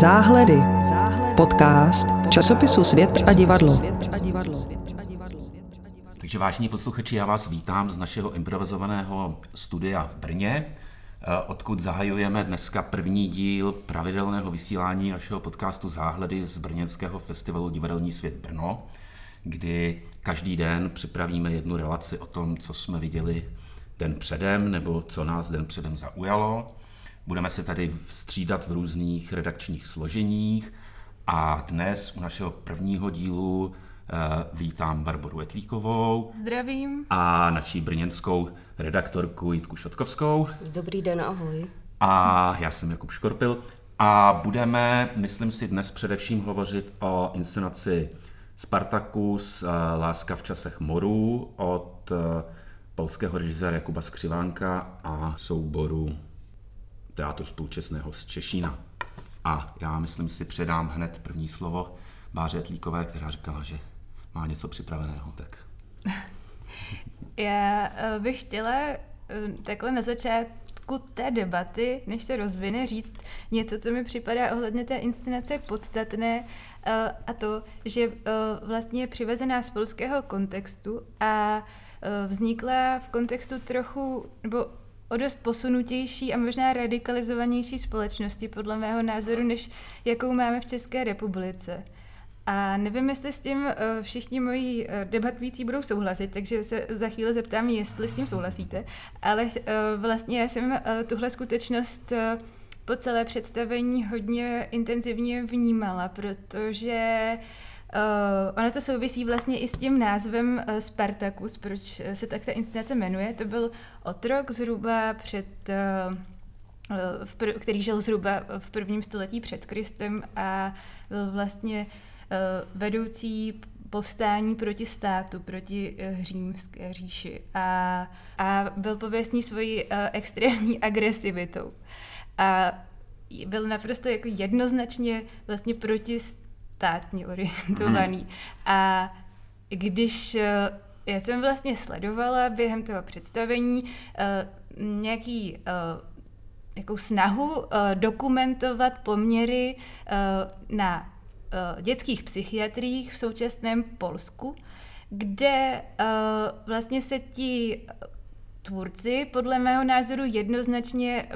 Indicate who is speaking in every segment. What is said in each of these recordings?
Speaker 1: Záhledy. Podcast časopisu Svět a divadlo.
Speaker 2: Takže vážní posluchači, já vás vítám z našeho improvizovaného studia v Brně, eh, odkud zahajujeme dneska první díl pravidelného vysílání našeho podcastu Záhledy z Brněnského festivalu Divadelní svět Brno, kdy každý den připravíme jednu relaci o tom, co jsme viděli den předem nebo co nás den předem zaujalo. Budeme se tady střídat v různých redakčních složeních a dnes u našeho prvního dílu eh, vítám Barboru Etlíkovou.
Speaker 3: Zdravím.
Speaker 2: A naší brněnskou redaktorku Jitku Šotkovskou.
Speaker 4: Dobrý den, ahoj.
Speaker 2: A já jsem Jakub Škorpil. A budeme, myslím si, dnes především hovořit o inscenaci Spartacus, eh, Láska v časech morů od eh, polského režiséra Jakuba Skřivánka a souboru Teatru spolčesného z Češína. A já myslím si předám hned první slovo Báře Tlíkové, která říkala, že má něco připraveného. Tak.
Speaker 3: Já eh, bych chtěla eh, takhle na začátku té debaty, než se rozvine, říct něco, co mi připadá ohledně té inscenace podstatné, eh, a to, že vlastně je přivezená z polského kontextu a vznikla v kontextu trochu, nebo o dost posunutější a možná radikalizovanější společnosti, podle mého názoru, než jakou máme v České republice. A nevím, jestli s tím eh, všichni moji eh, debatující budou souhlasit, takže se za chvíli zeptám, jestli s tím souhlasíte. Ale eh, vlastně já jsem tuhle skutečnost po celé představení hodně intenzivně vnímala, protože Uh, ono to souvisí vlastně i s tím názvem uh, Spartacus, proč se tak ta inscenace jmenuje. To byl otrok zhruba před, uh, v pr- který žil zhruba v prvním století před Kristem a byl vlastně uh, vedoucí povstání proti státu, proti uh, římské říši a, a byl pověstný svojí uh, extrémní agresivitou. A byl naprosto jako jednoznačně vlastně proti státně orientovaný. Hmm. A když eh, já jsem vlastně sledovala během toho představení uh, nějaký uh, jakou snahu uh, dokumentovat poměry uh, na uh, dětských psychiatriích v současném Polsku, kde uh, vlastně se ti tvůrci podle mého názoru jednoznačně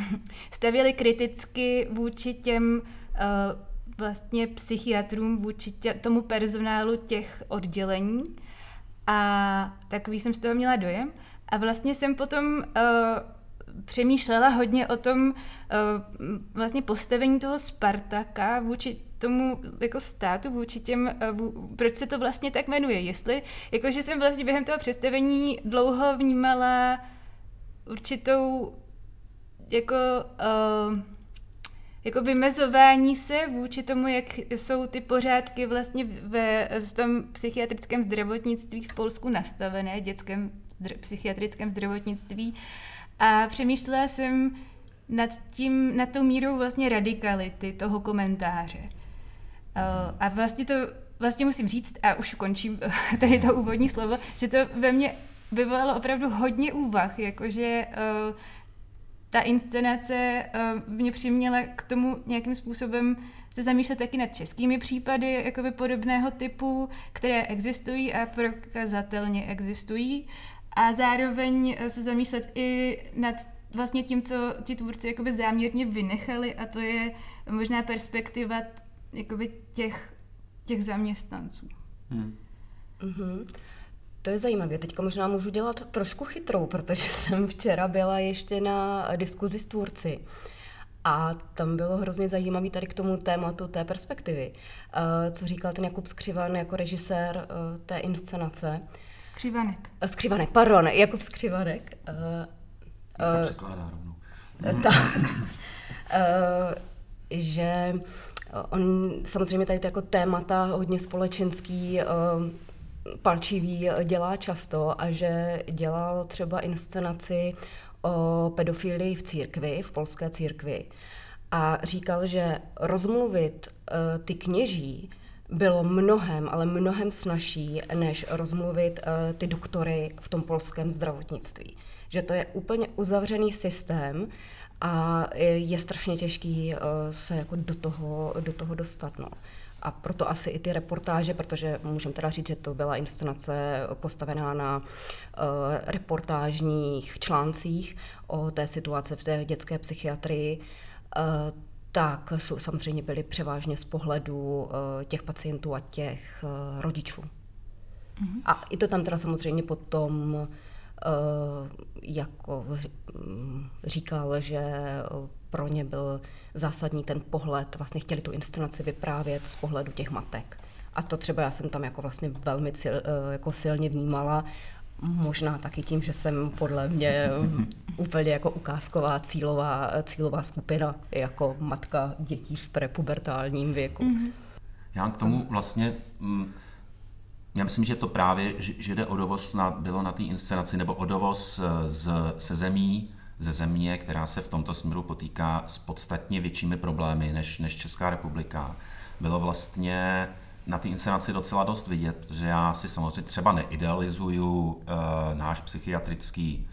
Speaker 3: stavěli kriticky vůči těm uh, vlastně psychiatrům vůči tě, tomu personálu těch oddělení a takový jsem z toho měla dojem. A vlastně jsem potom uh, přemýšlela hodně o tom uh, vlastně postavení toho Spartaka vůči tomu jako státu, vůči těm, uh, vů, proč se to vlastně tak jmenuje. Jestli, jakože jsem vlastně během toho představení dlouho vnímala určitou jako uh, jako vymezování se vůči tomu, jak jsou ty pořádky vlastně ve v tom psychiatrickém zdravotnictví v Polsku nastavené, dětském zdr- psychiatrickém zdravotnictví. A přemýšlela jsem nad tím, nad tou mírou vlastně radikality toho komentáře. A vlastně to, vlastně musím říct, a už končím tady to úvodní slovo, že to ve mně vyvolalo opravdu hodně úvah, jakože uh, ta inscenace uh, mě přiměla k tomu nějakým způsobem se zamýšlet taky nad českými případy jakoby podobného typu, které existují a prokazatelně existují. A zároveň eh, se zamýšlet i nad vlastně tím, co ti tvůrci jakoby záměrně vynechali a to je možná perspektiva jakoby těch, těch zaměstnanců. Hmm.
Speaker 4: Mm-hmm. To je zajímavé. Teďka možná můžu dělat trošku chytrou, protože jsem včera byla ještě na diskuzi s tvůrci. A tam bylo hrozně zajímavé tady k tomu tématu té perspektivy. Uh, co říkal ten Jakub Skřivan jako režisér uh, té inscenace.
Speaker 3: Skřivanek.
Speaker 4: Uh, Skřivanek, pardon, Jakub Skřivanek.
Speaker 2: Uh, překládá rovnou.
Speaker 4: Tak. Uh, že on samozřejmě tady jako témata hodně společenský palčivý dělá často a že dělal třeba inscenaci o pedofilii v církvi, v polské církvi. A říkal, že rozmluvit uh, ty kněží bylo mnohem, ale mnohem snažší, než rozmluvit uh, ty doktory v tom polském zdravotnictví. Že to je úplně uzavřený systém a je, je strašně těžký uh, se jako do toho, do toho dostat. No. A proto asi i ty reportáže, protože můžeme teda říct, že to byla inscenace postavená na uh, reportážních článcích o té situaci v té dětské psychiatrii, uh, tak jsou, samozřejmě byly převážně z pohledu uh, těch pacientů a těch uh, rodičů. Mm-hmm. A i to tam teda samozřejmě potom uh, jako říkal, že pro ně byl zásadní ten pohled, vlastně chtěli tu inscenaci vyprávět z pohledu těch matek. A to třeba já jsem tam jako vlastně velmi sil, jako silně vnímala, možná taky tím, že jsem podle mě úplně jako ukázková cílová, cílová skupina, jako matka dětí v prepubertálním věku. Mm-hmm.
Speaker 2: Já k tomu vlastně, mm, já myslím, že to právě, že jde o dovoz na, bylo na té inscenaci, nebo o dovoz eh, z, se zemí, ze země, která se v tomto směru potýká s podstatně většími problémy než, než Česká republika, bylo vlastně na té inscenaci docela dost vidět, že já si samozřejmě třeba neidealizuju uh, náš psychiatrický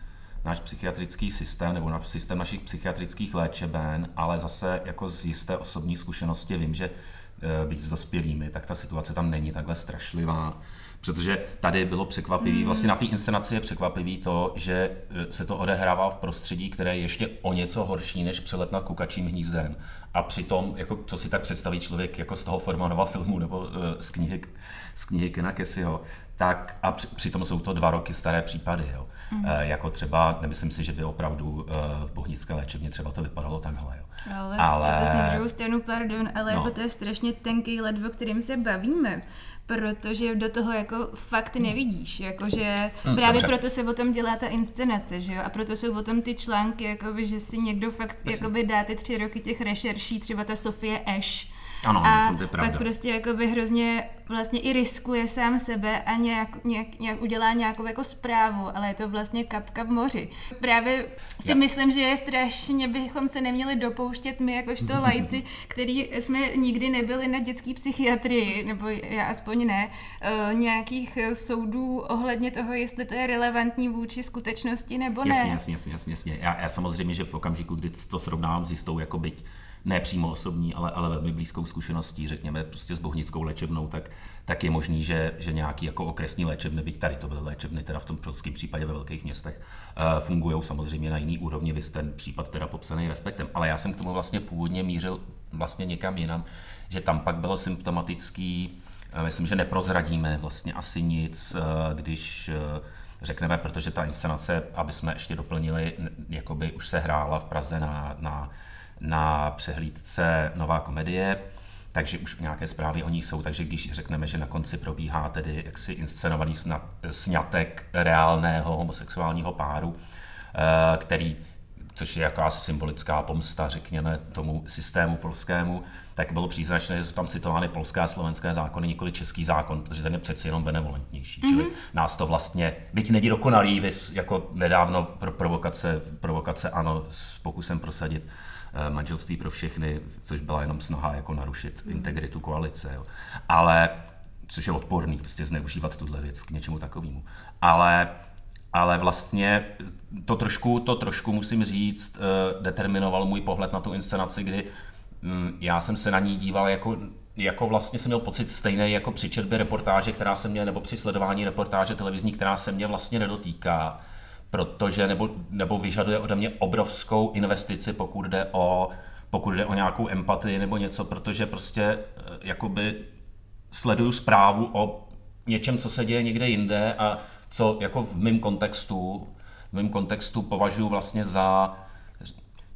Speaker 2: náš psychiatrický systém nebo náš systém našich psychiatrických léčeben, ale zase jako z jisté osobní zkušenosti vím, že uh, být s dospělými, tak ta situace tam není takhle strašlivá. Protože tady bylo překvapivý, mm. vlastně na té inscenaci je překvapivý to, že e, se to odehrává v prostředí, které je ještě o něco horší než přelet nad kukačím hnízdem. A přitom, jako, co si tak představí člověk jako z toho Formanova filmu nebo uh, z knihy, z knihy Kena Kesiho, tak a při, přitom jsou to dva roky staré případy. Jo. Mm. Uh, jako třeba, nemyslím si, že by opravdu uh, v bohnické léčebně třeba to vypadalo takhle. Jo.
Speaker 3: Ale, ale... zase na druhou stranu, pardon, ale no. jako to je strašně tenký led, o kterým se bavíme protože do toho jako fakt hmm. nevidíš, jakože hmm, právě dobře. proto se o tom dělá ta inscenace, že jo, a proto jsou o tom ty články, jakoby, že si někdo fakt jakoby dá ty tři roky těch rešerší, třeba ta Sofie Ash,
Speaker 2: ano,
Speaker 3: a
Speaker 2: to je
Speaker 3: pravda. pak prostě jakoby hrozně vlastně i riskuje sám sebe a nějak, nějak, nějak udělá nějakou jako zprávu, ale je to vlastně kapka v moři. Právě si ja. myslím, že je strašně bychom se neměli dopouštět my jakožto lajci, který jsme nikdy nebyli na dětské psychiatrii, nebo já aspoň ne, uh, nějakých soudů ohledně toho, jestli to je relevantní vůči skutečnosti nebo ne.
Speaker 2: Jasně, jasně, jasně, jasně. Já, já samozřejmě, že v okamžiku, kdy to srovnám s jistou jako byť ne přímo osobní, ale, ale velmi blízkou zkušeností, řekněme, prostě s bohnickou léčebnou, tak, tak je možný, že, že nějaký jako okresní léčebny, byť tady to byly léčebny, teda v tom polském případě ve velkých městech, uh, fungují samozřejmě na jiný úrovni, vy ten případ teda popsaný respektem. Ale já jsem k tomu vlastně původně mířil vlastně někam jinam, že tam pak bylo symptomatický, uh, myslím, že neprozradíme vlastně asi nic, uh, když řekneme, protože ta inscenace, aby jsme ještě doplnili, jakoby už se hrála v Praze na, na na přehlídce Nová komedie, takže už nějaké zprávy o ní jsou, takže když řekneme, že na konci probíhá tedy jaksi inscenovaný sňatek reálného homosexuálního páru, eh, který což je jakási symbolická pomsta, řekněme, tomu systému polskému, tak bylo příznačné, že jsou tam citovány polské a slovenské zákony, nikoli český zákon, protože ten je přeci jenom benevolentnější. Mm-hmm. Čili mhm. nás to vlastně, byť není dokonalý, jako nedávno pro provokace, provokace ano, s pokusem prosadit Eh, manželství pro všechny, což byla jenom snaha jako narušit integritu koalice. Jo. Ale, což je odporný, prostě zneužívat tuhle věc k něčemu takovému. Ale ale vlastně to trošku, to trošku musím říct, eh, determinoval můj pohled na tu inscenaci, kdy hm, já jsem se na ní díval jako, jako vlastně jsem měl pocit stejný jako při četbě reportáže, která se mě, nebo při sledování reportáže televizní, která se mě vlastně nedotýká protože nebo, nebo vyžaduje ode mě obrovskou investici, pokud jde o pokud jde o nějakou empatii nebo něco, protože prostě eh, jakoby sleduju zprávu o něčem, co se děje někde jinde a co jako v mém kontextu, v mém kontextu považuji vlastně za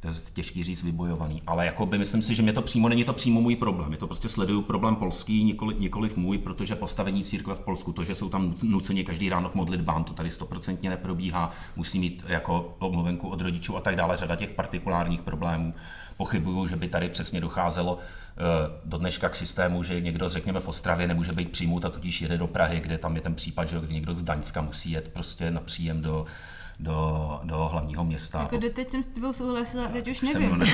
Speaker 2: to je těžký říct vybojovaný, ale jako by myslím si, že mě to přímo není to přímo můj problém. Je to prostě sleduju problém polský, nikoli, nikoliv můj, protože postavení církve v Polsku, to, že jsou tam nuceni každý ráno k modlitbám, to tady stoprocentně neprobíhá, musí mít jako omluvenku od rodičů a tak dále, řada těch partikulárních problémů. Pochybuju, že by tady přesně docházelo eh, do dneška k systému, že někdo, řekněme, v Ostravě nemůže být přijmut a tudíž jede do Prahy, kde tam je ten případ, že někdo z Daňska musí jet prostě na příjem do, do, do hlavního města.
Speaker 3: Jako doteď jsem s tebou souhlasila, teď už nevím. Ne,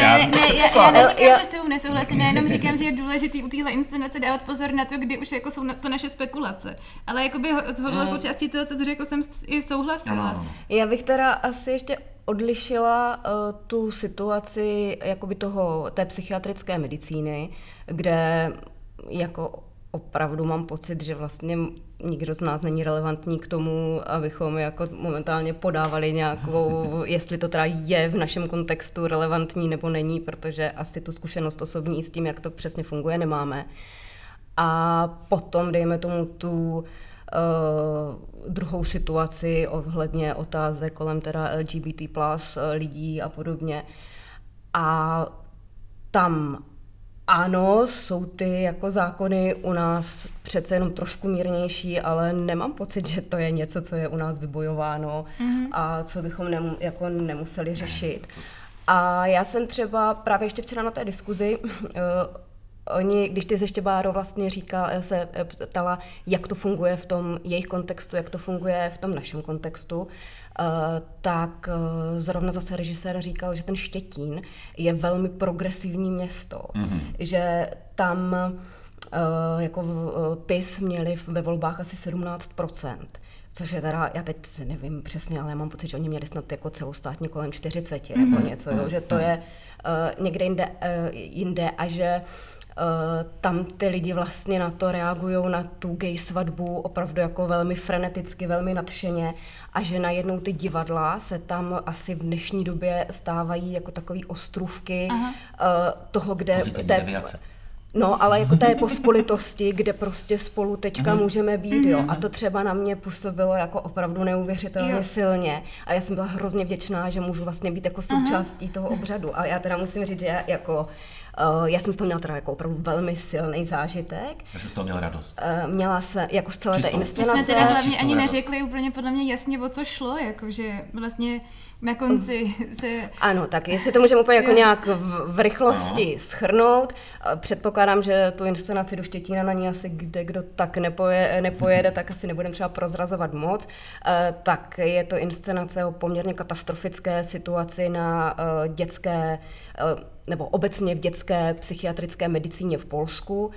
Speaker 2: Já-
Speaker 3: ne, ne, já,
Speaker 2: jako-
Speaker 3: já neříkám,
Speaker 4: Já-
Speaker 3: že s tebou nesouhlasím, já jenom říkám, že je důležitý u téhle inscenace dávat pozor na to, kdy už jako jsou na to naše spekulace. Ale jakoby s velkou částí toho, co jsi řekl, jsem i souhlasila.
Speaker 2: Ano, ano, ano.
Speaker 4: Já bych teda asi ještě odlišila uh, tu situaci jakoby toho, té psychiatrické medicíny, kde jako opravdu mám pocit, že vlastně nikdo z nás není relevantní k tomu, abychom jako momentálně podávali nějakou, jestli to teda je v našem kontextu relevantní nebo není, protože asi tu zkušenost osobní s tím, jak to přesně funguje, nemáme. A potom, dejme tomu, tu uh, druhou situaci ohledně otázek kolem teda LGBT plus eh, lidí a podobně. A tam ano, jsou ty jako zákony u nás přece jenom trošku mírnější, ale nemám pocit, že to je něco, co je u nás vybojováno mm-hmm. a co bychom nemu, jako nemuseli řešit. A já jsem třeba právě ještě včera na té diskuzi eh, Oni, když ty ze Štěbáro vlastně říkal, se eh, ptala, jak to funguje v tom jejich kontextu, jak to funguje v tom našem kontextu, eh, tak eh, zrovna zase režisér říkal, že ten Štětín je velmi progresivní město, mm-hmm. že tam eh, jako PIS měli ve volbách asi 17%. Což je teda, já teď si nevím přesně, ale já mám pocit, že oni měli snad jako celostátně kolem 40 mm-hmm. nebo něco, jo, že to je uh, někde jinde, uh, jinde a že Uh, tam ty lidi vlastně na to reagují, na tu gay svatbu opravdu jako velmi freneticky, velmi nadšeně a že najednou ty divadla se tam asi v dnešní době stávají jako takový ostrůvky uh, toho, kde...
Speaker 2: Pozitivní
Speaker 4: té-
Speaker 2: deviace.
Speaker 4: No, ale jako té pospolitosti, kde prostě spolu teďka můžeme být, jo. A to třeba na mě působilo jako opravdu neuvěřitelně
Speaker 3: Jo.
Speaker 4: silně. A já jsem byla hrozně vděčná, že můžu vlastně být jako součástí toho obřadu. A já teda musím říct, že jako... Uh, já jsem z toho měla teda jako opravdu velmi silný zážitek.
Speaker 2: Já jsem z toho měl radost.
Speaker 4: Uh, měla se jako z celé té
Speaker 2: Čistou-
Speaker 3: My
Speaker 4: inscenace.
Speaker 3: jsme teda hlavně ani
Speaker 2: radost.
Speaker 3: neřekli úplně podle mě jasně, o co šlo, jakože vlastně na konci se...
Speaker 4: Ano, tak jestli to můžeme úplně jako
Speaker 3: Jo.
Speaker 4: nějak v, v rychlosti schrnout, eh, předpokládám, že tu inscenaci do Štětína na ní asi kde kdo tak nepoje, nepojede, tak asi nebudeme třeba prozrazovat moc, Eh, tak je to inscenace o poměrně katastrofické situaci na eh, dětské, nebo obecně v dětské psychiatrické medicíně v Polsku,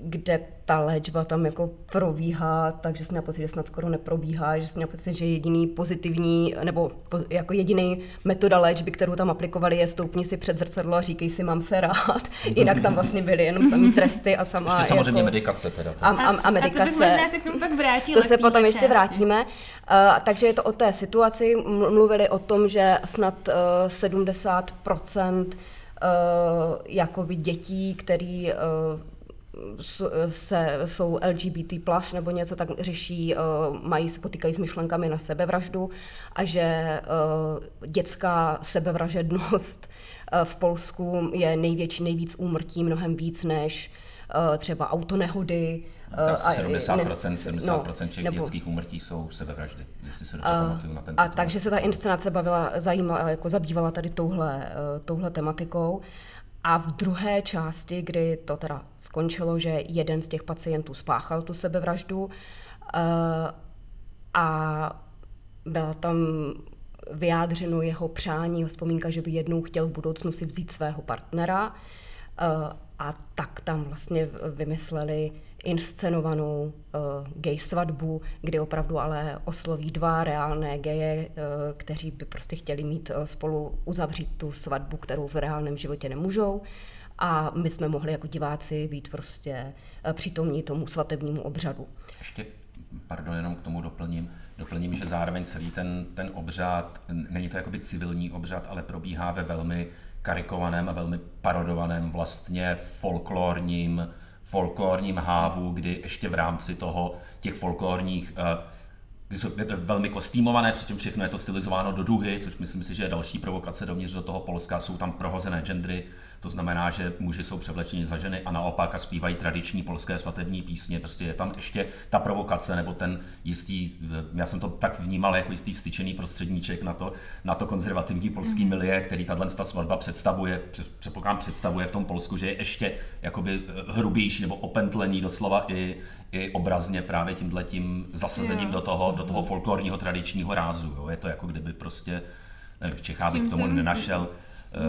Speaker 4: kde ta léčba tam jako probíhá, takže jsem měla pocit, že snad skoro neprobíhá, že jsem měla pocit, že jediný pozitivní, nebo jako jediný metoda léčby, kterou tam aplikovali, je stoupni si před zrcadlo a říkej si, mám se rád. Jinak tam vlastně byly jenom samý tresty a sama
Speaker 2: Ještě samozřejmě
Speaker 4: jako,
Speaker 2: medikace teda.
Speaker 4: a, a, a
Speaker 3: A
Speaker 4: medikace.
Speaker 3: to bych možná se k tomu pak vrátila.
Speaker 4: To se potom ještě
Speaker 3: části.
Speaker 4: vrátíme. Uh, takže je to o té situaci. Mluvili o tom, že snad uh, 70% uh, jakoby dětí, který uh, se, jsou LGBT+, nebo něco tak řeší, uh, mají se potýkají s myšlenkami na sebevraždu a že uh, dětská sebevražednost uh, v Polsku je největší, nejvíc úmrtí, mnohem víc než třeba autonehody.
Speaker 2: No, asi
Speaker 4: a-
Speaker 2: 70%,
Speaker 4: ne-
Speaker 2: 70% všech
Speaker 4: nebo-
Speaker 2: dětských úmrtí jsou sebevraždy, jestli se dobře pamatuju na ten
Speaker 4: a takže se ta inscenace bavila, zajímala, jako zabývala tady touhle, eh, touhle tematikou. A v druhé části, kdy to teda skončilo, že jeden z těch pacientů spáchal tu sebevraždu eh, a byla tam vyjádřeno jeho přání, jeho vzpomínka, že by jednou chtěl v budoucnu si vzít svého partnera eh, a tak tam vlastně vymysleli inscenovanou uh, gay svatbu, kdy opravdu ale osloví dva reálné geje, uh, kteří by prostě chtěli mít uh, spolu uzavřít tu svatbu, kterou v reálném životě nemůžou. A my jsme mohli jako diváci být prostě uh, přítomní tomu svatebnímu obřadu.
Speaker 2: Ještě, pardon, jenom k tomu doplním, doplním, že zároveň celý ten, ten obřad, není to jakoby civilní obřad, ale probíhá ve velmi karikovaném a velmi parodovaném vlastně folklorním, folklorním hávu, kdy ještě v rámci toho těch folklorních eh, je to velmi kostýmované, přičemž všechno je to stylizováno do duhy, což myslím si, že je další provokace dovnitř do toho Polska. Jsou tam prohozené gendry, to znamená, že muži jsou převlečeni za ženy a naopak a zpívají tradiční polské svatební písně. Prostě je tam ještě ta provokace nebo ten jistý, já jsem to tak vnímal jako jistý vstyčený prostředníček na to, na to konzervativní polský
Speaker 3: Mhm.
Speaker 2: milie, který tahle ta svatba představuje, před- předpokládám představuje v tom Polsku, že je ještě jakoby eh, hrubější nebo opentlený doslova i, i obrazně právě tímhletím zasazením
Speaker 3: Jo.
Speaker 2: do toho, do toho folklorního tradičního rázu. Jo. Je to jako kdyby prostě, v Čechách bych tomu
Speaker 3: jsem-
Speaker 2: nenašel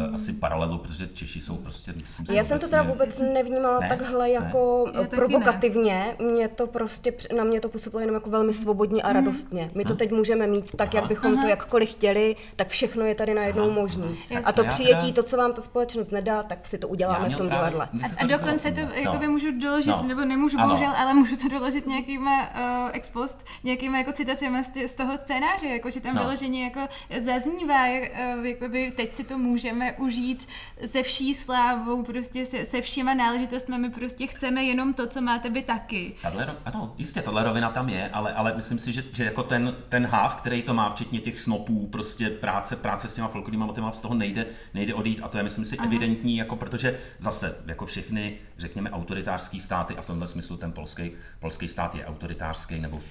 Speaker 2: uh, asi paralelu, protože Češi jsou prostě, myslím
Speaker 4: Já jsem to teda vůbec nevnímala
Speaker 2: Ne?
Speaker 4: takhle jako
Speaker 3: Já taky
Speaker 4: provokativně. Mě to prostě, na mě to působilo jenom jako velmi svobodně a radostně. My to teď můžeme mít tak, jak bychom to jakkoliv chtěli, tak všechno je tady najednou možné. A to přijetí, to, co vám ta společnost nedá, tak si to uděláme v tom divadle.
Speaker 3: A dokonce to
Speaker 2: tom.
Speaker 3: jakoby
Speaker 2: No.
Speaker 3: můžu doložit,
Speaker 2: No.
Speaker 3: nebo nemůžu bohužel, ale můžu to doložit nějakýma uh, ex post, nějakýma jako citacemi z, toho scénáře, jako že tam
Speaker 2: No.
Speaker 3: vyloženě jako zaznívá, jak, uh, jakoby teď si to můžeme užít se vší slávou, prostě se, se všema náležitostmi, my prostě chceme jenom to, co máte vy taky.
Speaker 2: Tahle, ro- ano, jistě, tahle rovina tam je, ale, ale myslím si, že, že jako ten, ten háv, který to má, včetně těch snopů, prostě práce, práce s těma folklorníma motivama, z toho nejde, nejde odejít. A to je, myslím si, evidentní, jako protože zase, jako všechny, řekněme, autoritářský státy, a v tomhle smyslu ten polský, polský stát je autoritářský, nebo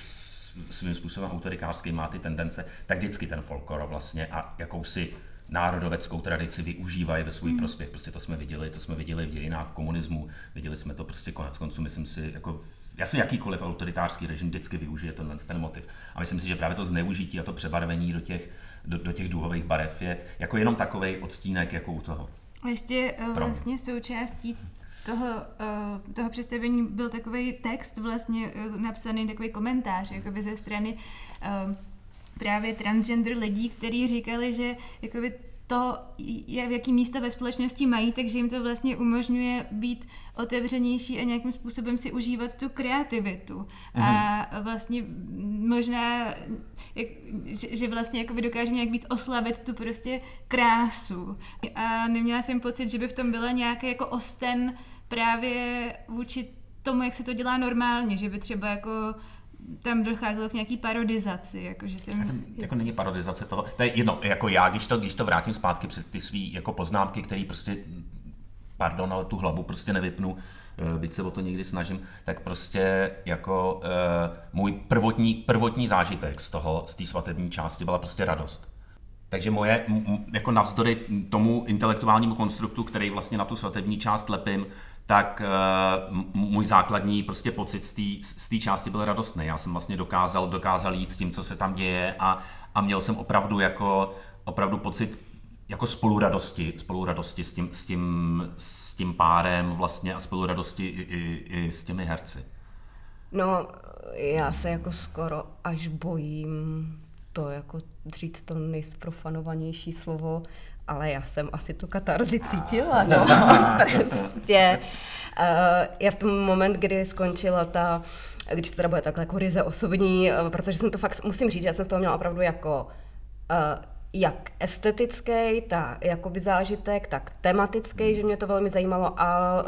Speaker 2: svým způsobem autoritářský, má ty tendence, tak vždycky ten folklor vlastně a jakousi národoveckou tradici využívají ve svůj prospěch. Prostě to jsme viděli, to jsme viděli v dějinách v komunismu, viděli jsme to prostě konec konců, myslím si, jako jasně jakýkoliv autoritářský režim vždycky využije tenhle ten motiv. A myslím si, že právě to zneužití a to přebarvení do těch, do, do těch duhových barev je jako jenom takový odstínek jako u toho.
Speaker 3: A ještě uh,
Speaker 2: Pro mě.
Speaker 3: vlastně součástí toho, uh, toho představení byl takový text vlastně uh, napsaný, takový komentář jakoby ze strany uh, právě transgender lidí, kteří říkali, že jakoby to, je, v jaký místo ve společnosti mají, takže jim to vlastně umožňuje být otevřenější a nějakým způsobem si užívat tu kreativitu. A vlastně možná, jak, že, že vlastně jakoby dokážeme nějak víc oslavit tu prostě krásu. A neměla jsem pocit, že by v tom byla nějaký jako osten právě vůči tomu, jak se to dělá normálně, že by třeba jako tam docházelo k nějaký parodizaci, jako že jsem...
Speaker 2: jako není parodizace toho. To je jedno, jako já, když to, když to vrátím zpátky před ty svý jako poznámky, které prostě, pardon, ale tu hlavu prostě nevypnu, eh, byť se o to někdy snažím, tak prostě jako uh, můj prvotní, prvotní zážitek z toho, z té svatební části byla prostě radost. Takže moje, jako navzdory tomu intelektuálnímu konstruktu, který vlastně na tu svatební část lepím, tak uh, můj základní prostě pocit z té z té části byl radostný. Já jsem vlastně dokázal, dokázal jít s tím, co se tam děje a, a měl jsem opravdu jako opravdu pocit jako spoluradosti, spoluradosti s tím, s tím, s tím párem vlastně a spoluradosti i, i, i s těmi herci.
Speaker 4: No, já se jako skoro až bojím to jako říct to nejsprofanovanější slovo, ale já jsem asi tu katarzi cítila, no, prostě. Uh, já v tom moment, kdy skončila ta, když to teda bude takhle jako ryze osobní, uh, protože jsem to fakt, musím říct, že já jsem z toho měla opravdu jako uh, jak estetický, tak jakoby zážitek, tak tematický, že mě to velmi zajímalo, a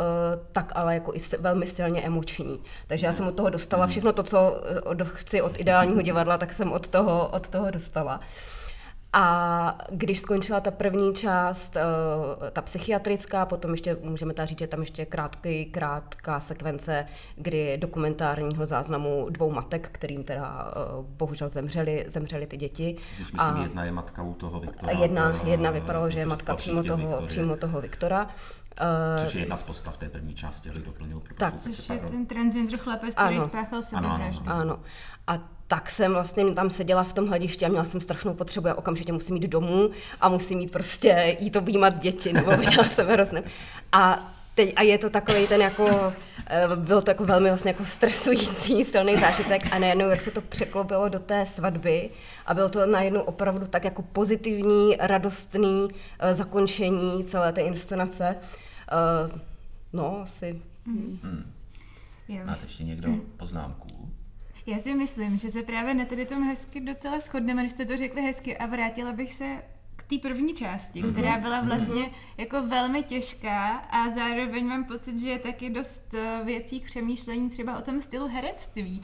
Speaker 4: tak ale jako i velmi silně emoční. Takže já jsem od toho dostala všechno to, co chci od ideálního divadla, tak jsem od toho, od toho dostala. A když skončila ta první část, eh, ta psychiatrická, potom ještě můžeme tady říct, že tam ještě krátký, krátká sekvence, kdy dokumentárního záznamu dvou matek, kterým teda eh, bohužel zemřeli, zemřeli ty děti.
Speaker 2: Což myslím, jedna je matka u toho Viktora.
Speaker 4: A jedna,
Speaker 2: eh,
Speaker 4: jedna vypadalo, že je matka přímo toho, přímo toho Viktora. Eh,
Speaker 2: Což je jedna z postav té první části, abych doplnil. pro
Speaker 4: Tak.
Speaker 3: Což je ten transgender chlapec, který
Speaker 4: Ano.
Speaker 3: spáchal
Speaker 2: Ano, ano,
Speaker 3: sebevraždu.
Speaker 4: Ano. A tak jsem vlastně tam seděla v tom hledišti a měla jsem strašnou potřebu, já okamžitě musím jít domů a musím jít prostě jít objímat děti, nebo viděla jsem hrozně. A teď, a je to takový ten jako, eh, byl to jako velmi vlastně jako stresující silný zážitek a najednou, jak se to překlopilo do té svatby a bylo to najednou opravdu tak jako pozitivní, radostný eh, zakončení celé té inscenace. Eh, No, asi
Speaker 3: Já,
Speaker 2: Máte
Speaker 3: mys-
Speaker 2: ještě někdo poznámku?
Speaker 3: Já si myslím, že se právě na tady tom hezky docela shodneme, když jste to řekli hezky a vrátila bych se k té první části, která byla vlastně jako velmi těžká a zároveň mám pocit, že je taky dost eh, věcí k přemýšlení třeba o tom stylu herectví,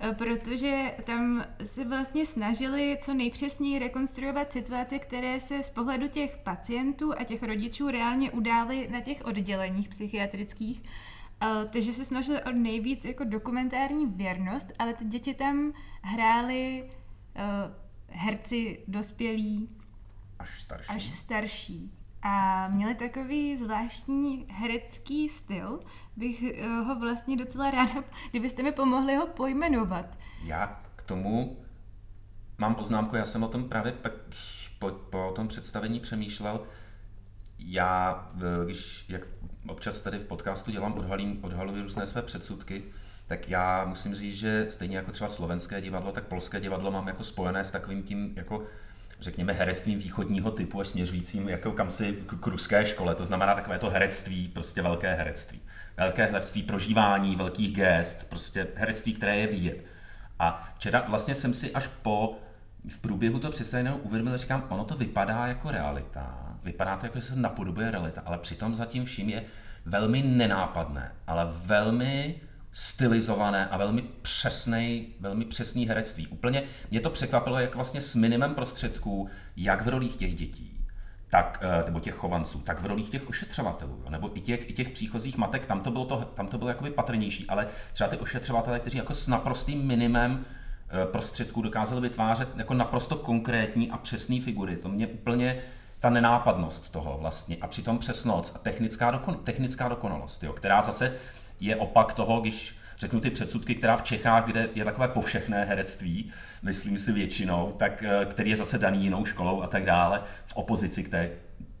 Speaker 3: Eh, protože tam se vlastně snažili co nejpřesněji rekonstruovat situace, které se z pohledu těch pacientů a těch rodičů reálně udály na těch odděleních psychiatrických. Uh, takže se snažili o nejvíc jako dokumentární věrnost, ale ty děti tam hrály uh, herci dospělí
Speaker 2: Až starší.
Speaker 3: až starší. a měli takový zvláštní herecký styl, bych eh, ho vlastně docela ráda, kdybyste mi pomohli ho pojmenovat.
Speaker 2: Já k tomu mám poznámku, já jsem o tom právě pak po, po tom představení přemýšlel. Já, eh, když jak občas tady v podcastu dělám, odhalím, odhaluji různé své předsudky, tak já musím říct, že stejně jako třeba slovenské divadlo, tak polské divadlo mám jako spojené s takovým tím jako řekněme, herectvím východního typu až směřujícím jako kam si k, k ruské škole. To znamená takové to herectví, prostě velké herectví. Velké herectví, prožívání velkých gest, prostě herectví, které je vidět. A včera vlastně jsem si až po v průběhu to představeného uvědomil, říkám, ono to vypadá jako realita, vypadá to jako, se napodobuje realita, ale přitom zatím vším je velmi nenápadné, ale velmi stylizované a velmi přesný, velmi přesný herectví. Úplně mě to překvapilo, jak vlastně s minimem prostředků, jak v rolích těch dětí, tak, eh, nebo těch chovanců, tak v rolích těch ošetřovatelů, nebo i těch, i těch příchozích matek, tam to bylo, to, tam to bylo jakoby patrnější, ale třeba ty ošetřovatelé, kteří jako s naprostým minimem eh, prostředků dokázali vytvářet jako naprosto konkrétní a přesné figury. To mě úplně ta nenápadnost toho vlastně a přitom přesnost a technická, dokon, technická dokonalost, jo, která zase je opak toho, když řeknu ty předsudky, která v Čechách, kde je takové povšechné herectví, myslím si většinou, tak, eh, který je zase daný jinou školou a tak dále, v opozici k té,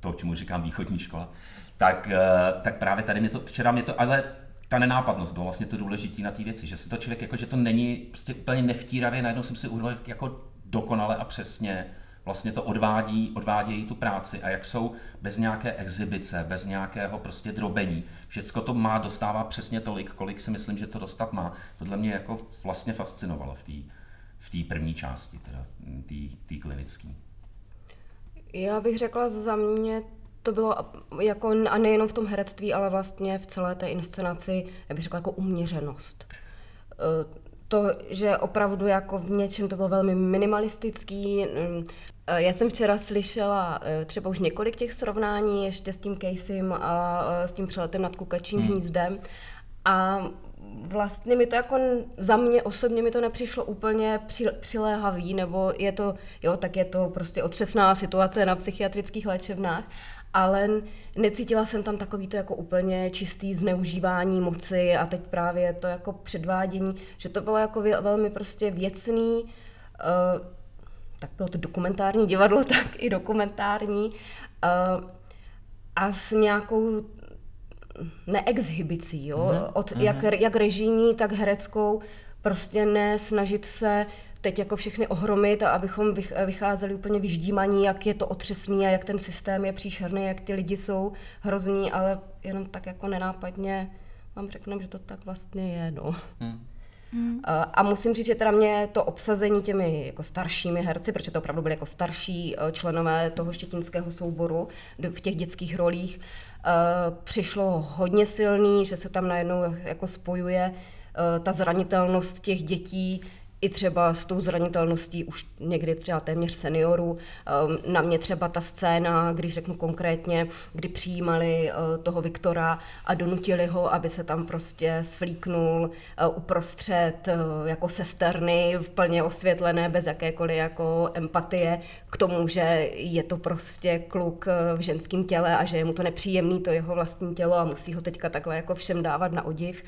Speaker 2: to, čemu říkám východní škola, tak, eh, tak právě tady mě to, včera mě to, ale ta nenápadnost byla vlastně to důležité na té věci, že si to člověk, jako, že to není prostě úplně nevtíravě, najednou jsem si uvědomil jako dokonale a přesně, vlastně to odvádí, odvádějí tu práci a jak jsou bez nějaké exhibice, bez nějakého prostě drobení. Všecko to má, dostává přesně tolik, kolik si myslím, že to dostat má. Tohle mě jako vlastně fascinovalo v té v první části, teda té klinické.
Speaker 4: Já bych řekla za mě to bylo jako, a nejenom v tom herectví, ale vlastně v celé té inscenaci, já bych řekla jako uměřenost. E, to, že opravdu jako v něčem to bylo velmi minimalistický, já jsem včera slyšela eh, třeba už několik těch srovnání ještě s tím Caseym a eh, s tím přeletem nad kukačím hmm. hnízdem a vlastně mi to jako za mě osobně mi to nepřišlo úplně při, přiléhavý, nebo je to, jo, tak je to prostě otřesná situace na psychiatrických léčebnách, ale necítila jsem tam takový to jako úplně čistý zneužívání moci a teď právě to jako předvádění, že to bylo jako velmi prostě věcný, uh, tak bylo to dokumentární divadlo, tak i dokumentární. Uh, a s nějakou neexhibicí, jo? Mm-hmm. Od, mm-hmm. jak, jak režijní, tak hereckou, prostě ne snažit se teď jako všechny ohromit a abychom vycházeli úplně vyždímaní, jak je to otřesný a jak ten systém je příšerný, jak ty lidi jsou hrozní, ale jenom tak jako nenápadně vám řekneme, že to tak vlastně je, no. Mm. Hmm. A musím říct, že teda mě to obsazení těmi jako staršími herci, protože to opravdu byly jako starší eh, členové toho štětinského souboru v těch dětských rolích, eh, přišlo hodně silný, že se tam najednou jako spojuje ta zranitelnost těch dětí i třeba s tou zranitelností už někdy třeba téměř seniorů. Ehm, na mě třeba ta scéna, když řeknu konkrétně, kdy přijímali eh, toho Viktora a donutili ho, aby se tam prostě svlíknul eh, uprostřed eh, jako sesterny, v plně osvětlené, bez jakékoliv jako empatie k tomu, že je to prostě kluk v ženském těle a že je mu to nepříjemný, to jeho vlastní tělo a musí ho teďka takhle jako všem dávat na odiv.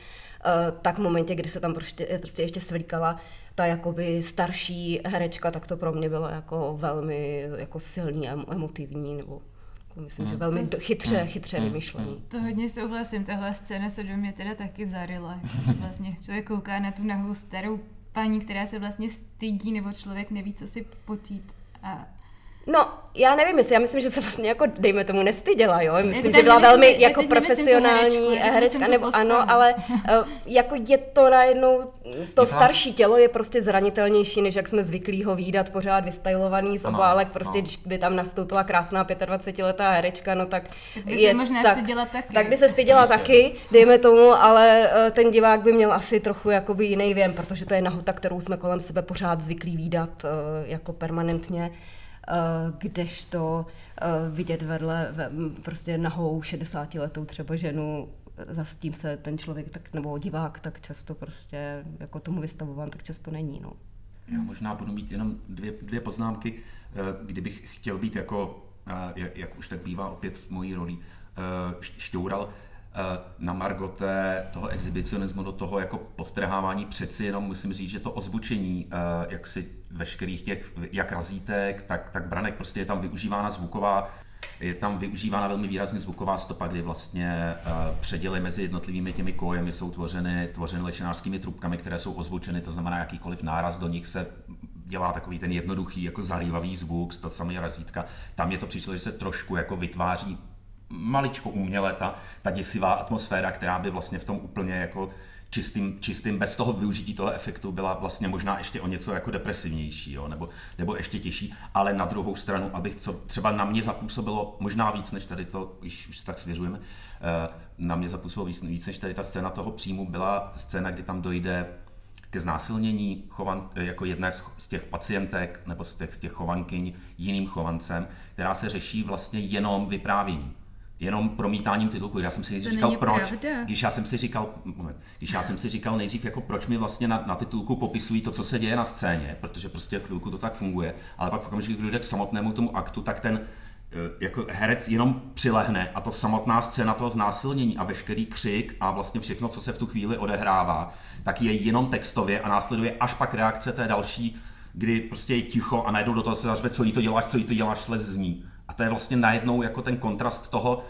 Speaker 4: Tak v momentě, kdy se tam prostě, prostě ještě svlíkala, ta jakoby starší herečka, tak to pro mě bylo jako velmi jako silný a emotivní, nebo jako myslím, hmm. že velmi to, chytře, hmm. chytře hmm. vymyšlený.
Speaker 3: To hodně souhlasím, tahle scéna se do mě teda taky zarila. Vlastně člověk kouká na tu nahou starou paní, která se vlastně stydí, nebo člověk neví, co si potít. A
Speaker 4: No, já nevím, jestli, já myslím, že se vlastně jako, dejme tomu, nestyděla, jo, myslím, že byla velmi myslím, jako profesionální herečka, herečka nebo ano, ale uh, jako je to najednou, to starší tělo je prostě zranitelnější, než jak jsme zvyklí ho výdat pořád vystylovaný z obálek, prostě když by tam nastoupila krásná 25-letá herečka, no tak
Speaker 3: by je, se možná tak, styděla taky.
Speaker 4: Tak by se styděla taky, dejme tomu, ale uh, ten divák by měl asi trochu jakoby jiný věm, protože to je nahota, kterou jsme kolem sebe pořád zvyklí výdat uh, jako permanentně. Eh, kdežto eh, vidět vedle prostě nahou 60 letou třeba ženu za s tím se ten člověk tak, nebo divák tak často prostě jako tomu vystavován, tak často není. No.
Speaker 2: Já možná budu mít jenom dvě, dvě poznámky. Eh, kdybych chtěl být jako jak, jak už tak bývá opět mojí roli, šťoural na margote toho exhibicionismu, do toho jako podtrhávání přeci jenom musím říct, že to ozvučení, jak si veškerých těch, jak razítek, tak, tak branek, prostě je tam využívána zvuková je tam využívána velmi výrazně zvuková stopa, kdy vlastně uh, předěly mezi jednotlivými těmi kojemi jsou tvořeny, tvořeny lečinářskými trubkami, které jsou ozvučeny, to znamená jakýkoliv náraz do nich se dělá takový ten jednoduchý, jako zarývavý zvuk, to samé razítka. Tam je to přišlo, že se trošku jako vytváří maličko uměle ta, ta děsivá atmosféra, která by vlastně v tom úplně jako čistým, čistým, bez toho využití toho efektu byla vlastně možná ještě o něco jako depresivnější, jo, nebo, nebo ještě těžší, ale na druhou stranu, abych co třeba na mě zapůsobilo možná víc, než tady to, když už tak svěřujeme, eh, na mě zapůsobilo víc, víc, než tady ta scéna toho příjmu, byla scéna, kdy tam dojde ke znásilnění chovan, jako jedné z těch pacientek nebo z těch, z těch chovankyň jiným chovancem, která se řeší vlastně jenom vyprávěním jenom promítáním titulku. Já jsem si
Speaker 3: to
Speaker 2: říkal, proč,
Speaker 3: pravda.
Speaker 2: když já jsem si říkal, moment, když já jsem si říkal nejdřív, jako proč mi vlastně na, na titulku popisují to, co se děje na scéně, protože prostě chvilku to tak funguje, ale pak v okamžiku, kdy jde k samotnému tomu aktu, tak ten eh, jako herec jenom přilehne a to samotná scéna toho znásilnění a veškerý křik a vlastně všechno, co se v tu chvíli odehrává, tak je jenom textově a následuje až pak reakce té další, kdy prostě je ticho a najednou do toho se zařve, co jí to děláš, co jí to děláš, slez zní. A to je vlastně najednou jako ten kontrast toho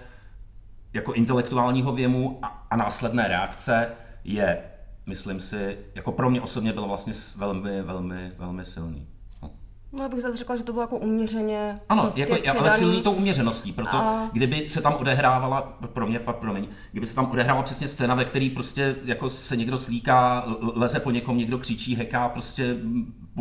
Speaker 2: jako intelektuálního věmu a, a následné reakce je, myslím si, jako pro mě osobně bylo vlastně velmi, velmi, velmi silný. No.
Speaker 4: No, já bych zase řekla, že to bylo jako uměřeně.
Speaker 2: Ano,
Speaker 4: prostě
Speaker 2: jako,
Speaker 4: předaný.
Speaker 2: ale silný tou uměřeností, proto
Speaker 4: A-
Speaker 2: kdyby se tam odehrávala, pro mě, pa- promiň, kdyby se tam odehrávala přesně scéna, ve které prostě jako se někdo slíká, leze po někom, někdo křičí, heká, prostě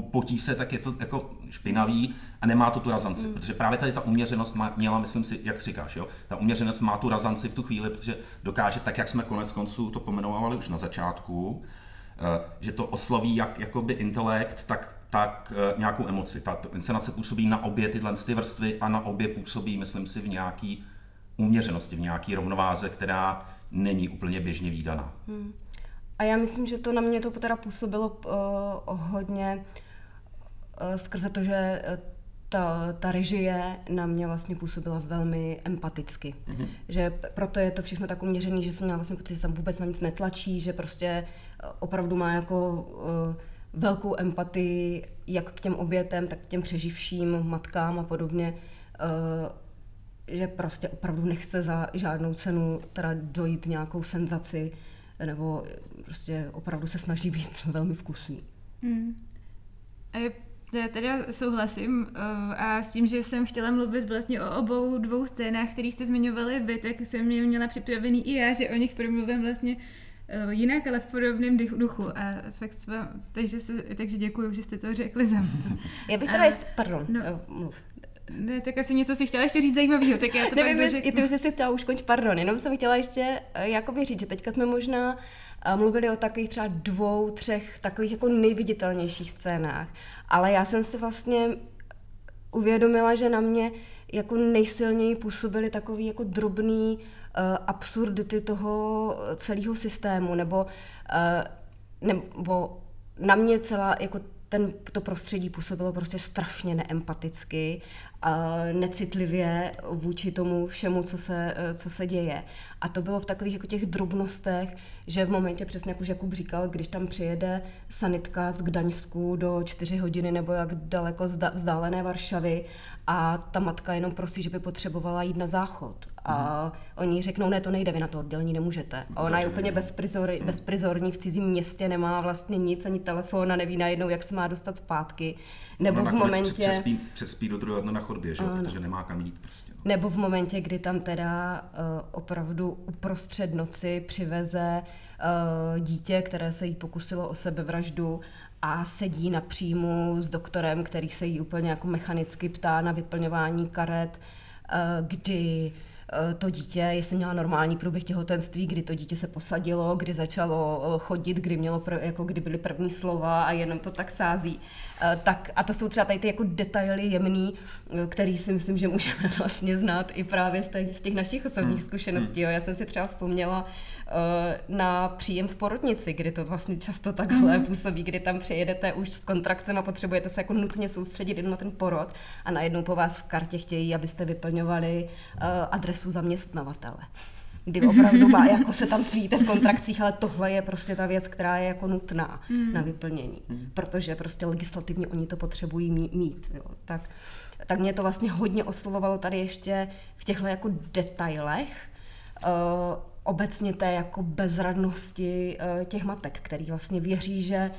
Speaker 2: potí se, tak je to jako špinavý a nemá to tu razanci,
Speaker 4: Hmm.
Speaker 2: protože právě tady ta uměřenost má, měla, myslím si, jak říkáš, jo, ta uměřenost má tu razanci v tu chvíli, protože dokáže, tak jak jsme konec konců to pomenovali už na začátku, eh, že to osloví jak jakoby intelekt, tak, tak eh, nějakou emoci. Ta inscenace působí na obě tyhle ty vrstvy a na obě působí, myslím si, v nějaký uměřenosti, v nějaký rovnováze, která není úplně běžně výdaná.
Speaker 4: A já myslím, že to na mě to teda působilo uh, hodně skrze to, že eh, ta, ta režie na mě vlastně působila velmi empaticky. Mm-hmm. Že proto je to všechno tak uměřený, že jsem měla vlastně pocit, že tam vůbec na nic netlačí, že prostě eh, opravdu má jako uh, velkou empatii jak k těm obětem, tak k těm přeživším matkám a podobně. Uh, že prostě opravdu nechce za žádnou cenu teda dojít nějakou senzaci, nebo prostě opravdu se snaží být velmi vkusný.
Speaker 3: A je- já teda souhlasím eh, a s tím, že jsem chtěla mluvit vlastně o obou dvou scénách, které jste zmiňovali vy, tak jsem je měla připravený i já, že o nich promluvím vlastně eh, jinak, ale v podobném duchu. A fakt vám, takže, se, takže děkuji, že jste to řekli za mě.
Speaker 4: Já bych teda,
Speaker 3: A-
Speaker 4: jest, pardon,
Speaker 3: no.
Speaker 4: mluv.
Speaker 3: Ne, tak asi něco si chtěla ještě říct zajímavého, tak já to
Speaker 4: Nevím,
Speaker 3: pak dořeknu.
Speaker 4: ty jsi si chtěla už končit, pardon, jenom jsem chtěla ještě eh, jakoby říct, že teďka jsme možná eh, mluvili o takových třeba dvou, třech takových jako nejviditelnějších scénách, ale já jsem si vlastně uvědomila, že na mě jako nejsilněji působily takový jako drobný uh, absurdity toho celého systému, nebo, uh, nebo na mě celá jako ten, to prostředí působilo prostě strašně neempaticky, necitlivě vůči tomu všemu, co se, eh, co se děje. A to bylo v takových jako těch drobnostech, že v momentě, přesně jak už Jakub říkal, když tam přijede sanitka z Gdaňsku do čtyři hodiny nebo jak daleko vzdálené Varšavy a ta matka jenom prosí, že by potřebovala jít na záchod. A oni jí řeknou, ne, to nejde, vy na to oddělení nemůžete. A ona je úplně bezprizor, bezprizorní v cizím městě, nemá vlastně nic, ani telefon a neví najednou, jak se má dostat zpátky. Nebo
Speaker 2: Ona
Speaker 4: v momentě...
Speaker 2: Přespí, přespí do druhého dne na chodbě, že? jo, protože nemá kam jít prostě. No.
Speaker 4: Nebo v momentě, kdy tam teda uh, opravdu uprostřed noci přiveze uh, dítě, které se jí pokusilo o sebevraždu a sedí na příjmu s doktorem, který se jí úplně jako mechanicky ptá na vyplňování karet, uh, kdy to dítě, jestli měla normální průběh těhotenství, kdy to dítě se posadilo, kdy začalo eh, chodit, kdy mělo prv, jako kdy byly první slova a jenom to tak sází. Eh, tak, a to jsou třeba tady ty jako detaily jemný, který si myslím, že můžeme vlastně znát i právě z těch, z těch našich osobních hmm. zkušeností. Jo. Já jsem si třeba vzpomněla na příjem v porodnici, kdy to vlastně často takhle mm. působí, kdy tam přijedete už s kontrakcem a potřebujete se jako nutně soustředit jenom na ten porod a najednou po vás v kartě chtějí, abyste vyplňovali uh, adresu zaměstnavatele kdy opravdu má, jako se tam svíte v kontrakcích, ale tohle je prostě ta věc, která je jako nutná mm. na vyplnění, mm. protože prostě legislativně oni to potřebují mít. Jo. Tak, tak mě to vlastně hodně oslovovalo tady ještě v těchto jako detailech, uh, obecně té jako bezradnosti uh, těch matek, který vlastně věří, že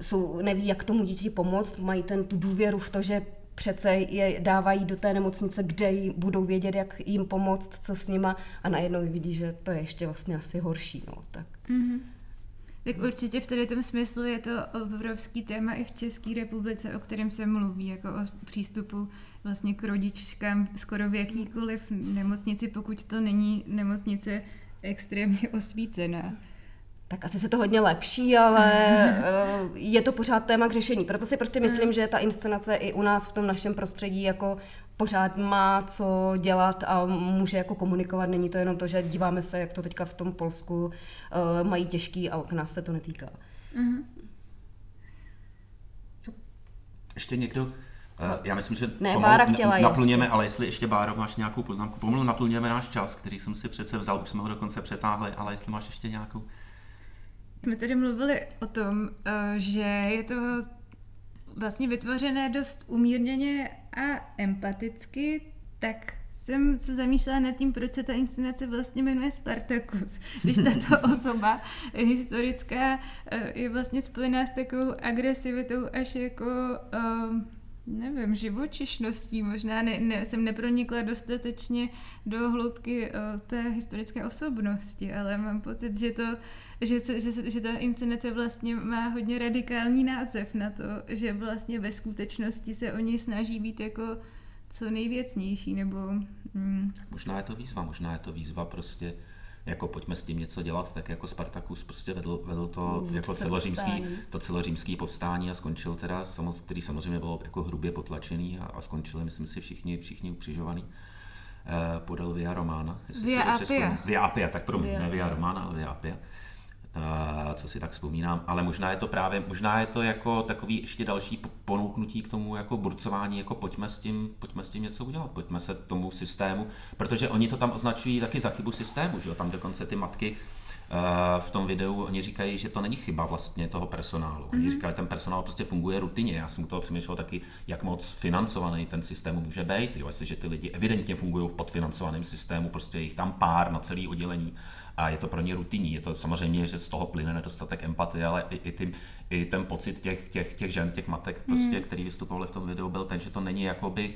Speaker 4: jsou, neví, jak tomu dítě pomoct, mají ten tu důvěru v to, že přece je dávají do té nemocnice, kde jí budou vědět, jak jim pomoct, co s nima a najednou vidí, že to je ještě vlastně asi horší. No, tak. Mm-hmm.
Speaker 3: Tak určitě v tady tom smyslu je to obrovský téma i v České republice, o kterém se mluví, jako o přístupu vlastně k rodičkám skoro v jakýkoliv nemocnici, pokud to není nemocnice extrémně osvícená
Speaker 4: tak asi se to hodně lepší, ale eh, je to pořád téma k řešení. Proto si prostě myslím, že ta inscenace i u nás v tom našem prostředí jako pořád má co dělat a může jako komunikovat. Není to jenom to, že díváme se, jak to teďka v tom Polsku uh, mají těžký a k nás se to netýká. Uh-huh.
Speaker 2: Ještě někdo? Uh, já myslím, že
Speaker 4: ne, pomalu Bára chtěla
Speaker 2: naplněme, ale jestli ještě Báro máš nějakou poznámku, pomalu naplňujeme náš čas, který jsem si přece vzal, už jsme ho dokonce přetáhli, ale jestli máš ještě nějakou
Speaker 3: jsme tady mluvili o tom, eh, že je to vlastně vytvořené dost umírněně a empaticky, tak jsem se zamýšlela nad tím, proč se ta inscenace vlastně jmenuje Spartacus. Když tato osoba historická eh, je vlastně spojená s takovou agresivitou až jako um, nevím, živočišností, možná ne, ne, jsem nepronikla dostatečně do hloubky o, eh, té historické osobnosti, ale mám pocit, že to, že, se, že, že ta inscenace vlastně má hodně radikální název na to, že vlastně ve skutečnosti se o něj snaží být jako co nejvěcnější, nebo...
Speaker 2: Mm. Možná je to výzva, možná je to výzva prostě jako pojďme s tím něco dělat, tak jako Spartakus prostě vedl, vedl to mm, jako celořímský, to celořímský povstání a skončil teda, který samozřejmě byl jako hrubě potlačený a, a skončili, myslím si, všichni, všichni ukřižovaný. Eh, podal Via Romana.
Speaker 3: Via Appia.
Speaker 2: Via Appia, tak promiň, ne Via Romana, ale Via Appia. Uh, co si tak vzpomínám, ale možná je to právě, možná je to jako takový ještě další ponouknutí k tomu jako burcování, jako pojďme s tím, pojďme s tím něco udělat, pojďme se tomu systému, protože oni to tam označují taky za chybu systému, že jo, tam dokonce ty matky v tom videu, oni říkají, že to není chyba vlastně toho personálu. Oni mm-hmm. říkají, že ten personál prostě funguje rutině. Já jsem u toho přemýšlel taky, jak moc financovaný ten systém může být. Jo, jestliže ty lidi evidentně fungují v podfinancovaném systému, prostě jich tam pár na celý oddělení a je to pro ně rutinní. Je to samozřejmě, že z toho plyne nedostatek empatie, ale i, i, ty, i ten pocit těch, těch, těch žen, těch matek, prostě, mm. který vystupovali v tom videu, byl ten, že to není jakoby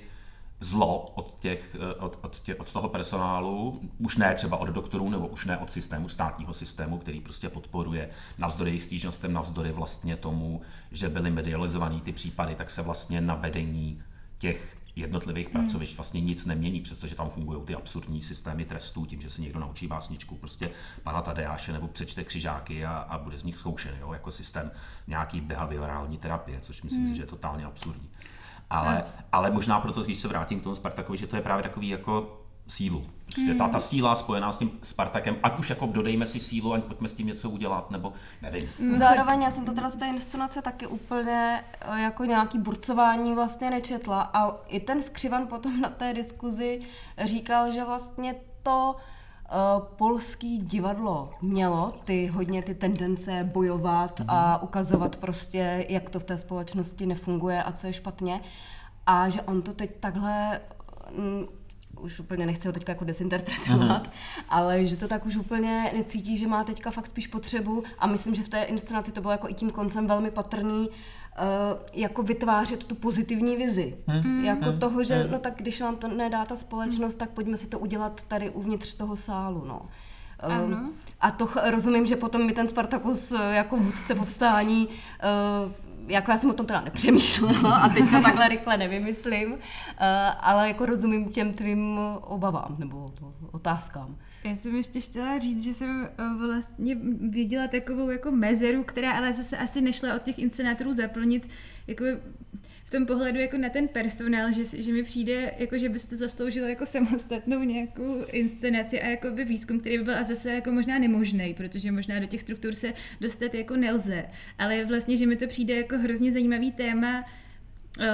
Speaker 2: zlo od, těch, od, od, tě, od toho personálu, už ne třeba od doktorů, nebo už ne od systému, státního systému, který prostě podporuje navzdory jejich stížnostem, navzdory vlastně tomu, že byly medializovaný ty případy, tak se vlastně na vedení těch jednotlivých hmm. pracovišť vlastně nic nemění, přestože tam fungují ty absurdní systémy trestů, tím, že se někdo naučí básničku prostě pana Tadeáše nebo přečte křižáky a, a bude z nich zkoušen, jo, jako systém nějaký behaviorální terapie, což myslím hmm. si, že je totálně absurdní. Ale, ale možná proto, když se vrátím k tomu Spartakovi, že to je právě takový jako sílu. Prostě hmm. ta, ta síla spojená s tím Spartakem, ať už jako dodejme si sílu a pojďme s tím něco udělat, nebo nevím.
Speaker 4: Hmm. Zároveň já jsem to teda z té inscenace taky úplně eh, jako nějaký burcování vlastně nečetla a i ten skřivan potom na té diskuzi říkal, že vlastně to polský divadlo mělo ty hodně ty tendence bojovat mm. a ukazovat prostě, jak to v té společnosti nefunguje a co je špatně. A že on to teď takhle mm, už úplně nechci ho teďka jako desinterpretovat, uh-huh. ale že to tak už úplně necítí, že má teďka fakt spíš potřebu a myslím, že v té inscenaci to bylo jako i tím koncem velmi patrný, Uh, jako vytvářet tu pozitivní vizi. Hmm. Jako hmm. toho, že hmm. no tak když vám to nedá ta společnost, tak pojďme si to udělat tady uvnitř toho sálu. No. Um, a to rozumím, že potom mi ten Spartakus eh, jako vůdce povstání uh, jako já jsem o tom teda nepřemýšlela a teď to takhle rychle nevymyslím, uh, ale jako rozumím těm tvým obavám nebo otázkám.
Speaker 3: Já jsem ještě chtěla říct, že jsem vlastně viděla takovou jako mezeru, která ale zase asi nešla od těch inscenátorů zaplnit jako tom pohledu jako na ten personál, že, že mi přijde, jako že byste zasloužilo jako samostatnou nějakou inscenaci a jako by výzkum, který by byl a zase jako možná nemožný, protože možná do těch struktur se dostat jako nelze. Ale vlastně, že mi to přijde jako hrozně zajímavý téma, uh,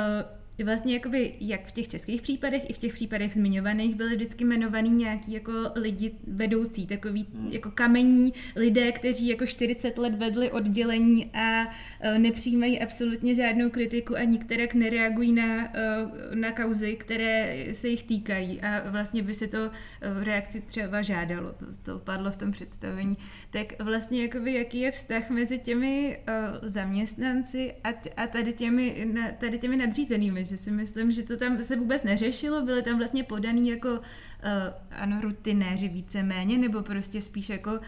Speaker 3: vlastně jakoby jak v těch českých případech, i v těch případech zmiňovaných byly vždycky jmenovaný nějaký jako lidi vedoucí, takový hmm. jako kamení lidé, kteří jako 40 let vedli oddělení a uh, nepřijímají absolutně žádnou kritiku a nikterak nereagují na, uh, na kauzy, které se jich týkají a vlastně by se to uh, reakci třeba žádalo, to, to padlo v tom představení. Tak vlastně jakoby jaký je vztah mezi těmi uh, zaměstnanci a, a tady, těmi, na, tady těmi nadřízenými, že si myslím, že to tam se vůbec neřešilo, byly tam vlastně podaný jako, uh, ano, rutinéři víceméně, nebo prostě spíš jako uh,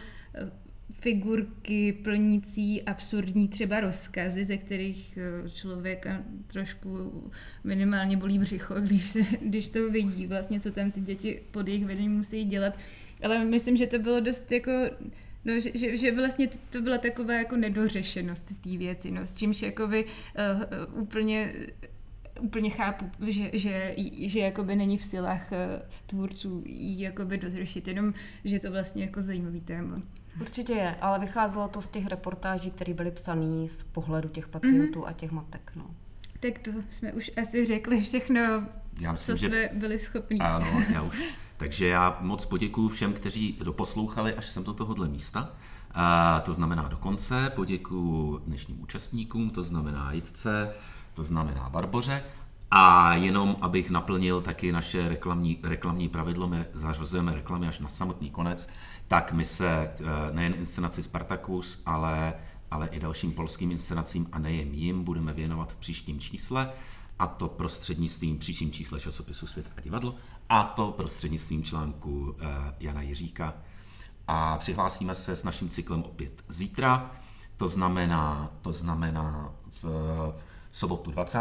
Speaker 3: figurky plnící absurdní třeba rozkazy, ze kterých uh, člověka trošku minimálně bolí břicho, když, se, když to vidí, vlastně, co tam ty děti pod jejich vedením musí dělat. Ale myslím, že to bylo dost jako No, že, že, že vlastně to byla taková jako nedořešenost té věci, no, s čímž jakoby uh, úplně úplně chápu, že, že, že jakoby není v silách uh, tvůrců jí jakoby dozřešit, jenom, že je to vlastně jako zajímavý téma.
Speaker 4: Určitě je, ale vycházelo to z těch reportáží, které byly psané z pohledu těch pacientů mm-hmm. a těch matek. No.
Speaker 3: Tak to jsme už asi řekli všechno, já myslím, co že... jsme byli schopni.
Speaker 2: Ano, já už. Takže já moc poděkuji všem, kteří doposlouchali až sem do tohohle místa. A to znamená do konce. Poděkuji dnešním účastníkům, to znamená Jitce, to znamená Barboře. A jenom abych naplnil taky naše reklamní, reklamní pravidlo, my zařazujeme reklamy až na samotný konec, tak my se eh, nejen inscenaci Spartacus, ale, ale i dalším polským inscenacím a nejen jim budeme věnovat v příštím čísle, a to prostřednictvím příštím čísle časopisu Svět a divadlo, a to prostřednictvím článku eh, Jana Jiříka. A přihlásíme se s naším cyklem opět zítra, to znamená, to znamená v sobotu 20.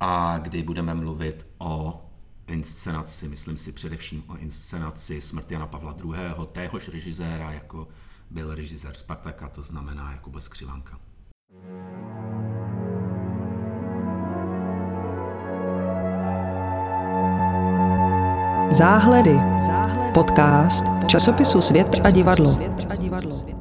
Speaker 2: a kdy budeme mluvit o inscenaci, myslím si především o inscenaci Smrt Jana Pavla II., téhož režiséra, jako byl režisér Spartaka, to znamená Jakuba Skřivanka.
Speaker 1: Záhledy. Podcast časopisu Svět a divadlo.